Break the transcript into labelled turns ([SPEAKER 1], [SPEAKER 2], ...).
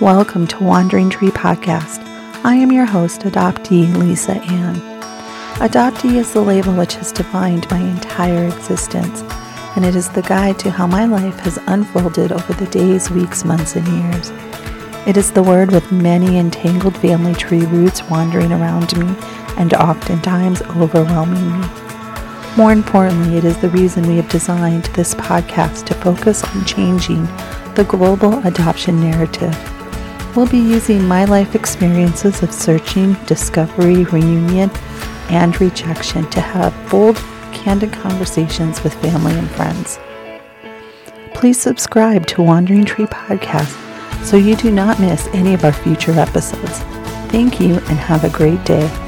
[SPEAKER 1] Welcome to Wandering Tree Podcast. I am your host, adoptee Lisa Ann. Adoptee is the label which has defined my entire existence, and it is the guide to how my life has unfolded over the days, weeks, months, and years. It is the word with many entangled family tree roots wandering around me and oftentimes overwhelming me. More importantly, it is the reason we have designed this podcast to focus on changing the global adoption narrative. We'll be using my life experiences of searching, discovery, reunion, and rejection to have bold, candid conversations with family and friends. Please subscribe to Wandering Tree Podcast so you do not miss any of our future episodes. Thank you and have a great day.